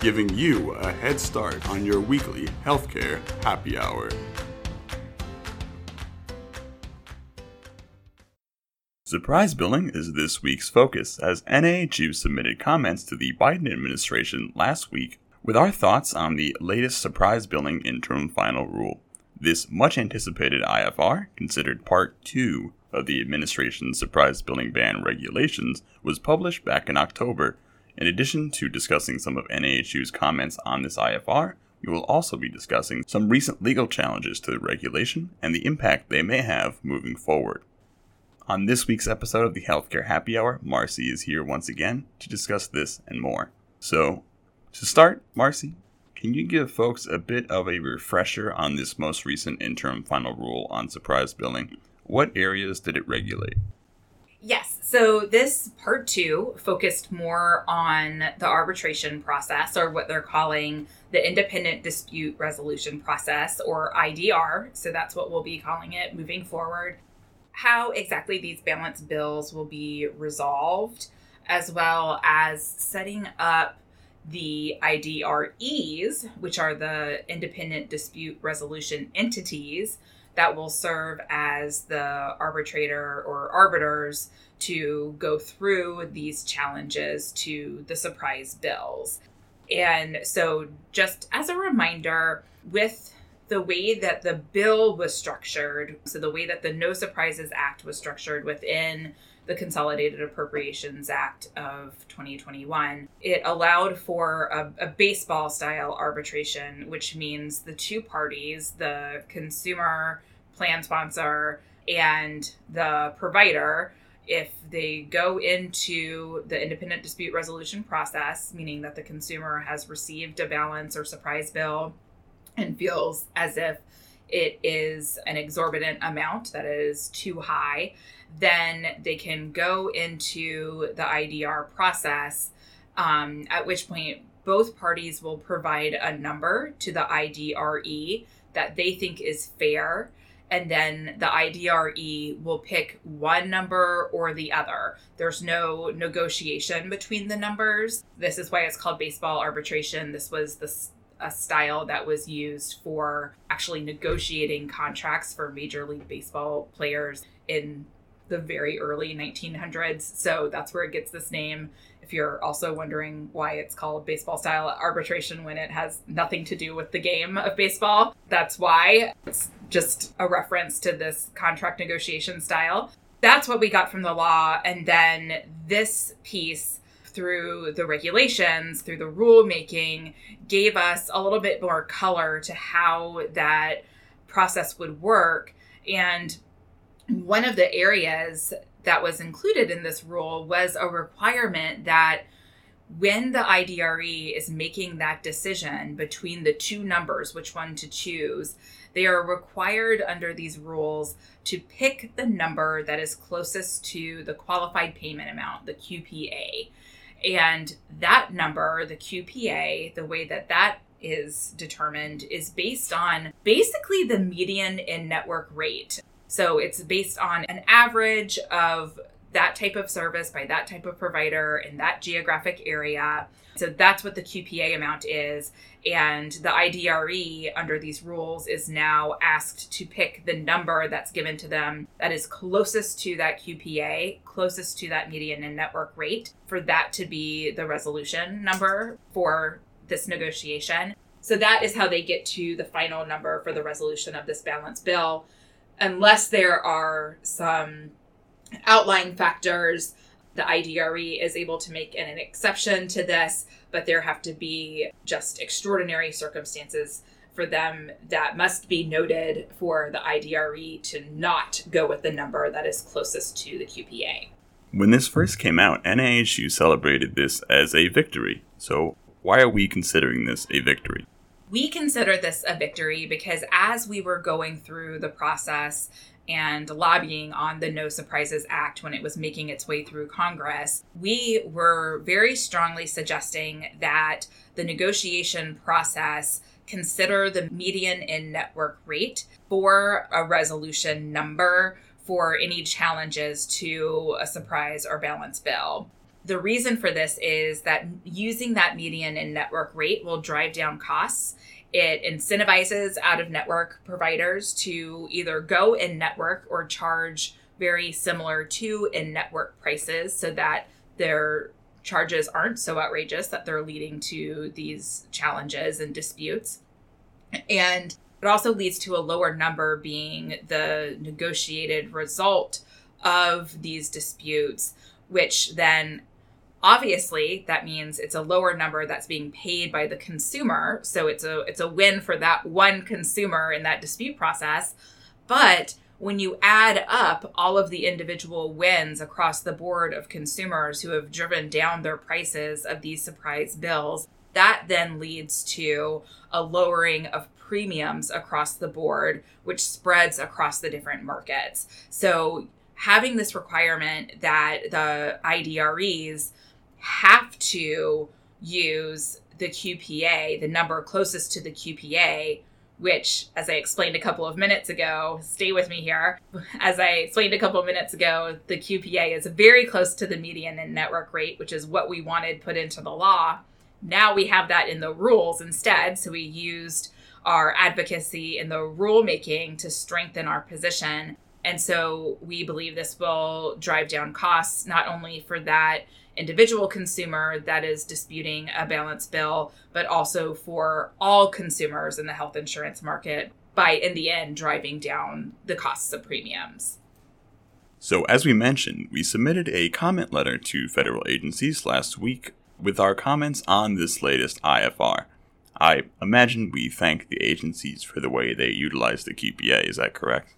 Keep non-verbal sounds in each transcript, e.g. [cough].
giving you a head start on your weekly healthcare happy hour. Surprise billing is this week's focus as NAHU submitted comments to the Biden administration last week with our thoughts on the latest surprise billing interim final rule. This much anticipated IFR, considered part 2 of the administration's surprise billing ban regulations, was published back in October. In addition to discussing some of NAHU's comments on this IFR, we will also be discussing some recent legal challenges to the regulation and the impact they may have moving forward. On this week's episode of the Healthcare Happy Hour, Marcy is here once again to discuss this and more. So, to start, Marcy, can you give folks a bit of a refresher on this most recent interim final rule on surprise billing? What areas did it regulate? Yes. So this part two focused more on the arbitration process, or what they're calling the independent dispute resolution process, or IDR. So that's what we'll be calling it moving forward how exactly these balance bills will be resolved, as well as setting up the IDREs, which are the independent dispute resolution entities that will serve as the arbitrator or arbiters to go through these challenges to the surprise bills. And so, just as a reminder, with the way that the bill was structured, so the way that the No Surprises Act was structured within the Consolidated Appropriations Act of 2021, it allowed for a, a, baseball style arbitration, which means the two parties, the consumer plan sponsor and the provider, if they go into the independent dispute resolution process, meaning that the consumer has received a balance or surprise bill and feels as if it is an exorbitant amount that is too high, then they can go into the IDR process, um, at which point both parties will provide a number to the IDRE that they think is fair. And then the IDRE will pick one number or the other. There's no negotiation between the numbers. This is why it's called baseball arbitration. This was the a style that was used for actually negotiating contracts for Major League Baseball players in the very early 1900s. So that's where it gets this name. If you're also wondering why it's called baseball style arbitration when it has nothing to do with the game of baseball, that's why. It's just a reference to this contract negotiation style. That's what we got from the law. And then this piece through the regulations, through the rulemaking, gave us a little bit more color to how that process would work. And one of the areas that was included in this rule was a requirement that when the IDRE is making that decision between the two numbers, which one to choose, they are required under these rules to pick the number that is closest to the qualified payment amount, the QPA. And that number, the QPA, the way that that is determined is based on basically the median in network rate. So it's based on an average of that type of service by that type of provider in that geographic area. So that's what the QPA amount is. And the IDRE under these rules is now asked to pick the number that's given to them that is closest to that QPA, closest to that median and network rate, for that to be the resolution number for this negotiation. So that is how they get to the final number for the resolution of this balance bill, unless there are some outlying factors. The IDRE is able to make an, an exception to this, but there have to be just extraordinary circumstances for them that must be noted for the IDRE to not go with the number that is closest to the QPA. When this first came out, NAHU celebrated this as a victory. So, why are we considering this a victory? We consider this a victory because as we were going through the process and lobbying on the No Surprises Act when it was making its way through Congress, we were very strongly suggesting that the negotiation process consider the median in network rate for a resolution number for any challenges to a surprise or balance bill. The reason for this is that using that median in network rate will drive down costs it incentivizes out of network providers to either go in network or charge very similar to in network prices so that their charges aren't so outrageous that they're leading to these challenges and disputes. And it also leads to a lower number being the negotiated result of these disputes, which then obviously that means it's a lower number that's being paid by the consumer so it's a it's a win for that one consumer in that dispute process. But when you add up all of the individual wins across the board of consumers who have driven down their prices of these surprise bills that then leads to a lowering of premiums across the board which spreads across the different markets. So having this requirement that the IDREs have to use the QPA, the number closest to the QPA, which, as I explained a couple of minutes ago, stay with me here. As I explained a couple of minutes ago, the QPA is very close to the median in network rate, which is what we wanted put into the law. Now we have that in the rules instead. So we used our advocacy in the rulemaking to strengthen our position. And so we believe this will drive down costs, not only for that individual consumer that is disputing a balance bill, but also for all consumers in the health insurance market by, in the end, driving down the costs of premiums. So, as we mentioned, we submitted a comment letter to federal agencies last week with our comments on this latest IFR. I imagine we thank the agencies for the way they utilize the QPA, is that correct?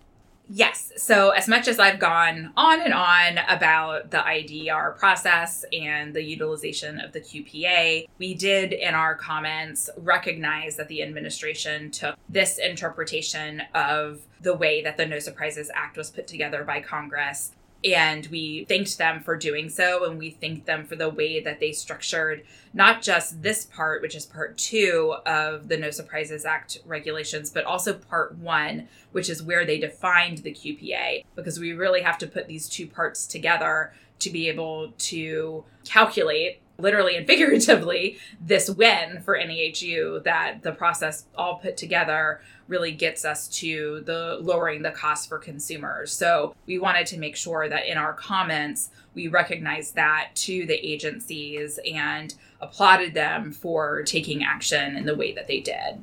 Yes. So, as much as I've gone on and on about the IDR process and the utilization of the QPA, we did in our comments recognize that the administration took this interpretation of the way that the No Surprises Act was put together by Congress and we thanked them for doing so. And we thanked them for the way that they structured not just this part, which is part two of the No Surprises Act regulations, but also part one, which is where they defined the QPA, because we really have to put these two parts together to be able to calculate literally and [laughs] figuratively this win for NAHU that the process all put together really gets us to the lowering the cost for consumers. So we wanted to make sure that in our comments we recognize that to the agencies and applauded them for taking action in the way that they did.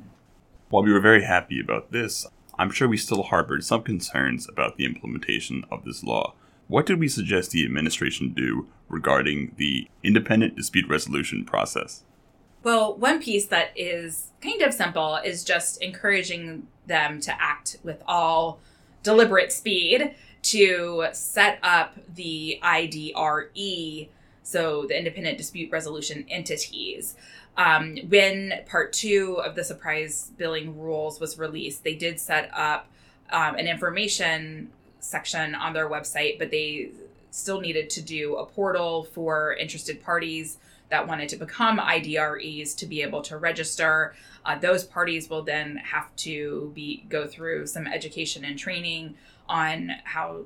While we were very happy about this, I'm sure we still harbored some concerns about the implementation of this law. What did we suggest the administration do regarding the independent dispute resolution process? Well, one piece that is kind of simple is just encouraging them to act with all deliberate speed to set up the IDRE, so the independent dispute resolution entities. Um, when part two of the surprise billing rules was released, they did set up um, an information section on their website, but they still needed to do a portal for interested parties that wanted to become IDREs to be able to register. Uh, those parties will then have to be go through some education and training on how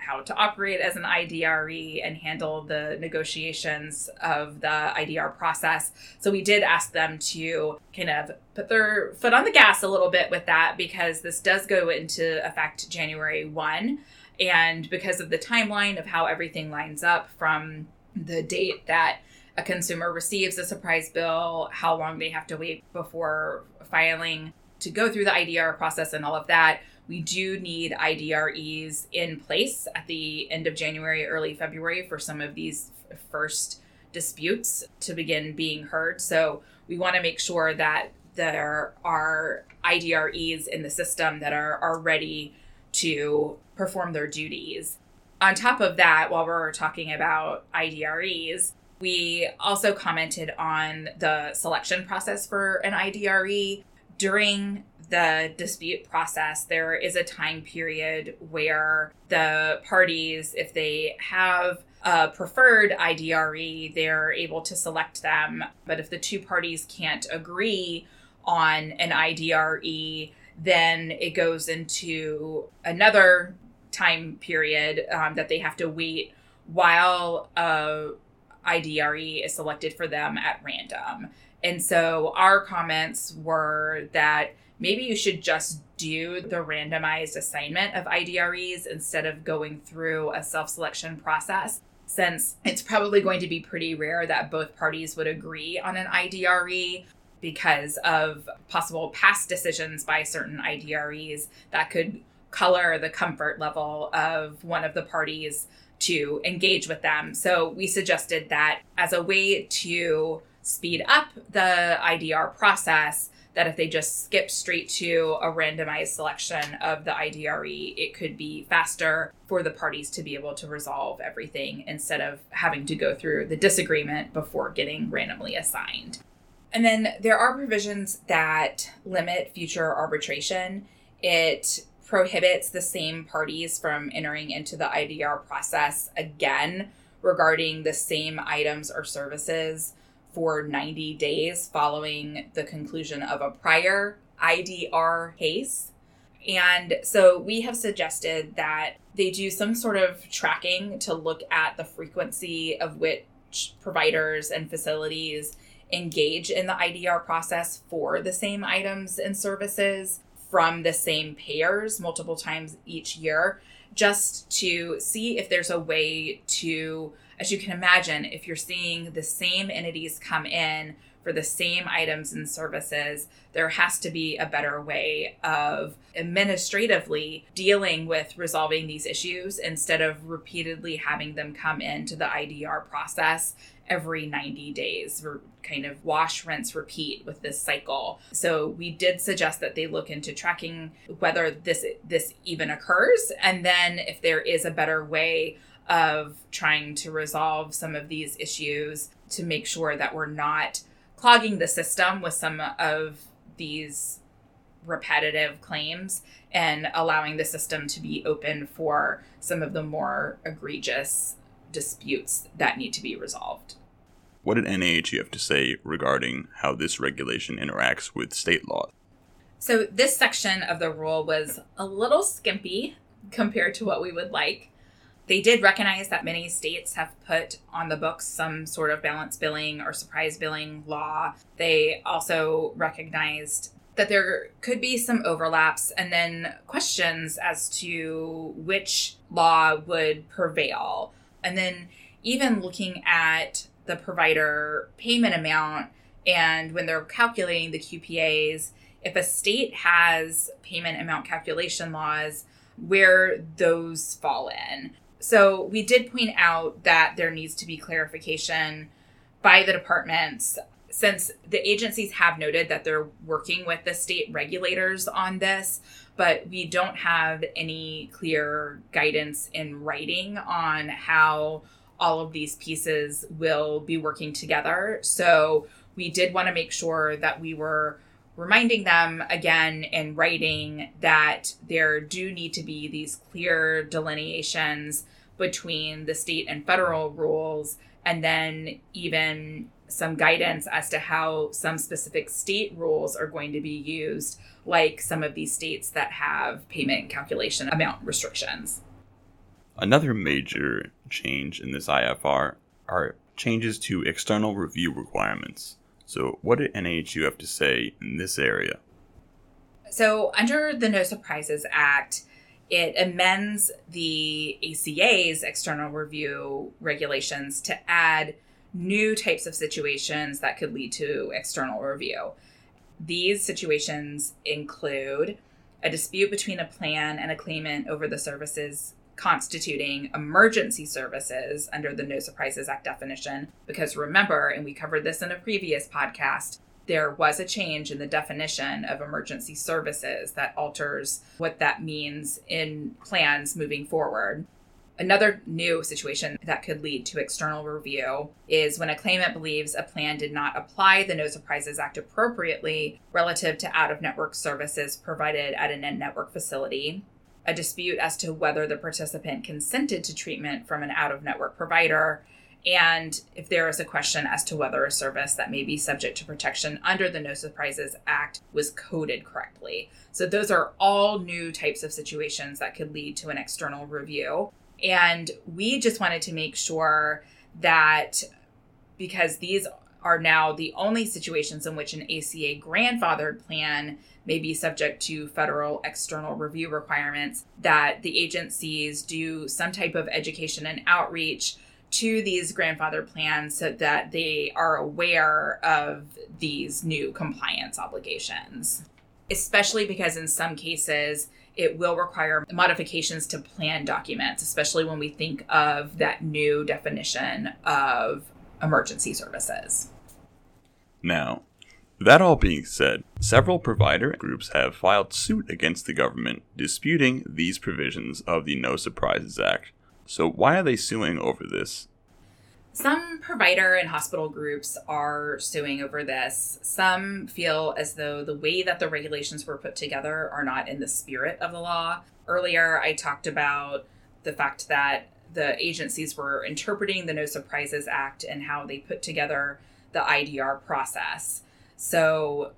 how to operate as an IDRE and handle the negotiations of the IDR process. So we did ask them to kind of put their foot on the gas a little bit with that because this does go into effect January 1 and because of the timeline of how everything lines up from the date that a consumer receives a surprise bill, how long they have to wait before filing to go through the IDR process and all of that, we do need IDREs in place at the end of January, early February for some of these first disputes to begin being heard. So we want to make sure that there are IDREs in the system that are, are ready to perform their duties. On top of that, while we're talking about IDREs, we also commented on the selection process for an IDRE during the dispute process, there is a time period where the parties, if they have a preferred IDRE, they're able to select them. But if the two parties can't agree on an IDRE, then it goes into another time period um, that they have to wait while a IDRE is selected for them at random. And so our comments were that maybe you should just do the randomized assignment of IDREs instead of going through a self selection process, since it's probably going to be pretty rare that both parties would agree on an IDRE because of possible past decisions by certain IDREs that could color the comfort level of one of the parties to engage with them. So we suggested that as a way to speed up the IDR process, that if they just skip straight to a randomized selection of the IDRE, it could be faster for the parties to be able to resolve everything instead of having to go through the disagreement before getting randomly assigned. And then there are provisions that limit future arbitration. It prohibits the same parties from entering into the IDR process again regarding the same items or services for 90 days following the conclusion of a prior IDR case. And so we have suggested that they do some sort of tracking to look at the frequency of which providers and facilities engage in the IDR process for the same items and services from the same payers multiple times each year, just to see if there's a way to, as you can imagine, if you're seeing the same entities come in for the same items and services, there has to be a better way of administratively dealing with resolving these issues instead of repeatedly having them come into the IDR process every 90 days kind of wash rinse repeat with this cycle. So we did suggest that they look into tracking whether this this even occurs and then if there is a better way of trying to resolve some of these issues to make sure that we're not clogging the system with some of these repetitive claims and allowing the system to be open for some of the more egregious disputes that need to be resolved. What did NAHU have to say regarding how this regulation interacts with state law? So, this section of the rule was a little skimpy compared to what we would like. They did recognize that many states have put on the books some sort of balance billing or surprise billing law. They also recognized that there could be some overlaps and then questions as to which law would prevail. And then even looking at the provider payment amount and when they're calculating the QPAs, if a state has payment amount calculation laws, where those fall in. So we did point out that there needs to be clarification by the departments since the agencies have noted that they're working with the state regulators on this, but we don't have any clear guidance in writing on how all of these pieces will be working together. So we did want to make sure that we were reminding them again in writing that there do need to be these clear delineations between the state and federal rules and then even some guidance as to how some specific state rules are going to be used like some of these states that have payment calculation amount restrictions Another major change in this IFR are changes to external review requirements. So, what did NAHU have to say in this area? So, under the No Surprises Act, it amends the ACA's external review regulations to add new types of situations that could lead to external review. These situations include a dispute between a plan and a claimant over the services constituting emergency services under the No Surprises Act definition. Because remember, and we covered this in a previous podcast, there was a change in the definition of emergency services that alters what that means in plans moving forward. Another new situation that could lead to external review is when a claimant believes a plan did not apply the No Surprises Act appropriately relative to out of network services provided at an in network facility, a dispute as to whether the participant consented to treatment from an out of network provider, and if there is a question as to whether a service that may be subject to protection under the No Surprises Act was coded correctly. So, those are all new types of situations that could lead to an external review. And we just wanted to make sure that because these are now the only situations in which an ACA grandfathered plan may be subject to federal external review requirements, that the agencies do some type of education and outreach to these grandfather plans so that they are aware of these new compliance obligations. Especially because in some cases, it will require modifications to plan documents, especially when we think of that new definition of emergency services. Now, that all being said, several provider groups have filed suit against the government disputing these provisions of the No Surprises Act. So, why are they suing over this? Some provider and hospital groups are suing over this. Some feel as though the way that the regulations were put together are not in the spirit of the law. Earlier, I talked about the fact that the agencies were interpreting the No Surprises Act and how they put together the IDR process. So,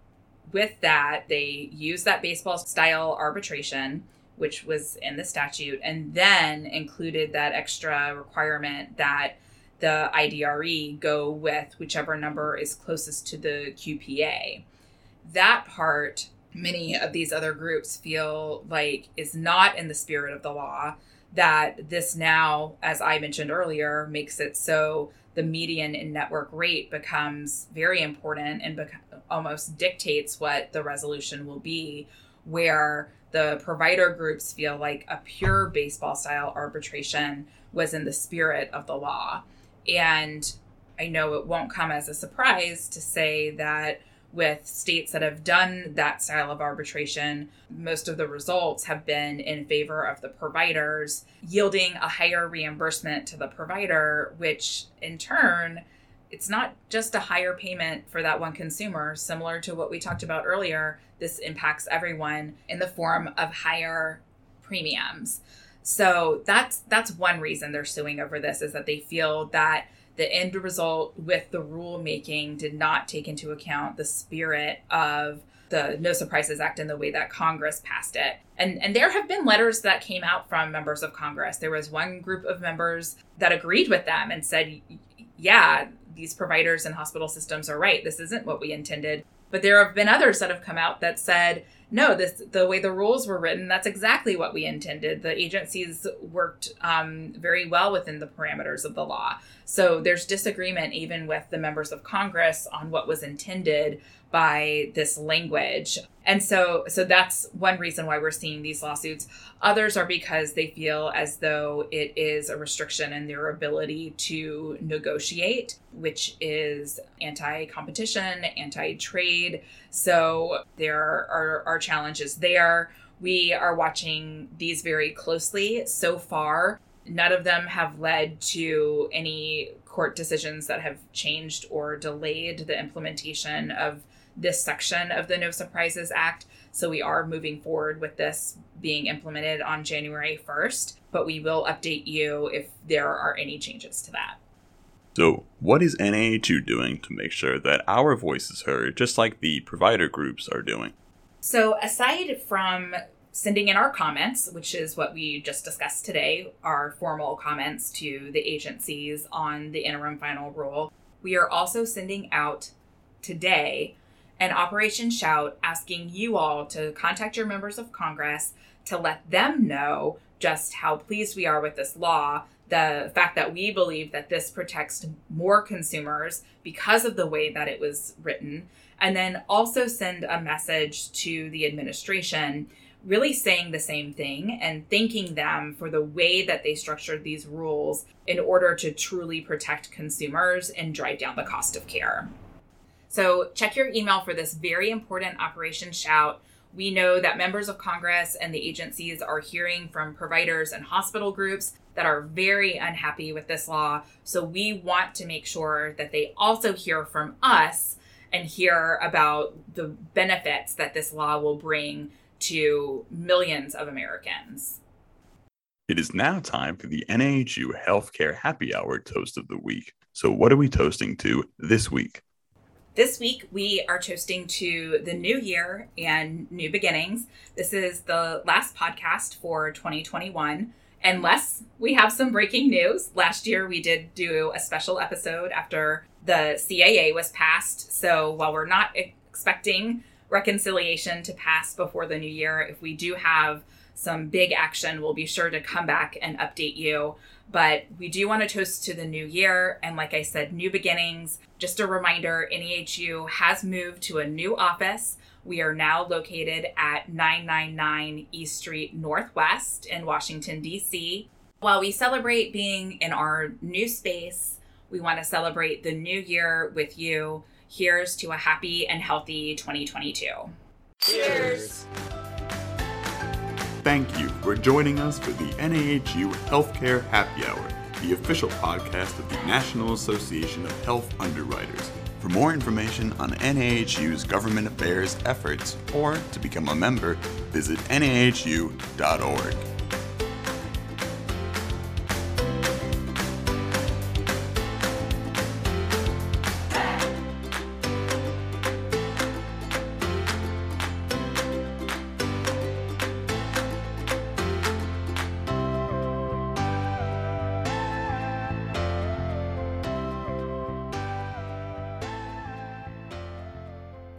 with that, they used that baseball style arbitration, which was in the statute, and then included that extra requirement that the IDRE go with whichever number is closest to the QPA. That part, many of these other groups feel like is not in the spirit of the law. That this now, as I mentioned earlier, makes it so the median in network rate becomes very important and almost dictates what the resolution will be, where the provider groups feel like a pure baseball style arbitration was in the spirit of the law. And I know it won't come as a surprise to say that with states that have done that style of arbitration, most of the results have been in favor of the providers, yielding a higher reimbursement to the provider, which in turn, it's not just a higher payment for that one consumer, similar to what we talked about earlier. This impacts everyone in the form of higher premiums. So that's that's one reason they're suing over this is that they feel that the end result with the rulemaking did not take into account the spirit of the No Surprises Act in the way that Congress passed it. And and there have been letters that came out from members of Congress. There was one group of members that agreed with them and said, "Yeah, these providers and hospital systems are right. This isn't what we intended." But there have been others that have come out that said, no, this the way the rules were written, that's exactly what we intended. The agencies worked um, very well within the parameters of the law. So there's disagreement even with the members of Congress on what was intended by this language. And so so that's one reason why we're seeing these lawsuits. Others are because they feel as though it is a restriction in their ability to negotiate, which is anti-competition, anti-trade. So there are, are challenges there. We are watching these very closely so far. None of them have led to any court decisions that have changed or delayed the implementation of this section of the No Surprises Act. So we are moving forward with this being implemented on January 1st, but we will update you if there are any changes to that. So, what is NAHU doing to make sure that our voice is heard, just like the provider groups are doing? So, aside from sending in our comments, which is what we just discussed today, our formal comments to the agencies on the interim final rule, we are also sending out today an Operation Shout asking you all to contact your members of Congress to let them know just how pleased we are with this law, the fact that we believe that this protects more consumers because of the way that it was written, and then also send a message to the administration really saying the same thing and thanking them for the way that they structured these rules in order to truly protect consumers and drive down the cost of care. So check your email for this very important Operation Shout. We know that members of Congress and the agencies are hearing from providers and hospital groups that are very unhappy with this law. So we want to make sure that they also hear from us and hear about the benefits that this law will bring to millions of Americans. It is now time for the NAHU Healthcare Happy Hour Toast of the Week. So, what are we toasting to this week? This week, we are toasting to the new year and new beginnings. This is the last podcast for 2021 unless we have some breaking news. Last year, we did do a special episode after the CAA was passed. So while we're not expecting reconciliation to pass before the new year, if we do have some big action, we'll be sure to come back and update you. But we do want to toast to the new year. And like I said, new beginnings. Just a reminder NAHU has moved to a new office. We are now located at 999 East Street Northwest in Washington, D.C. While we celebrate being in our new space, we want to celebrate the new year with you. Here's to a happy and healthy 2022. Cheers! Thank you for joining us for the NAHU Healthcare Happy Hour, the official podcast of the National Association of Health Underwriters. For more information on NAHU's government affairs efforts or to become a member, visit nahu.org.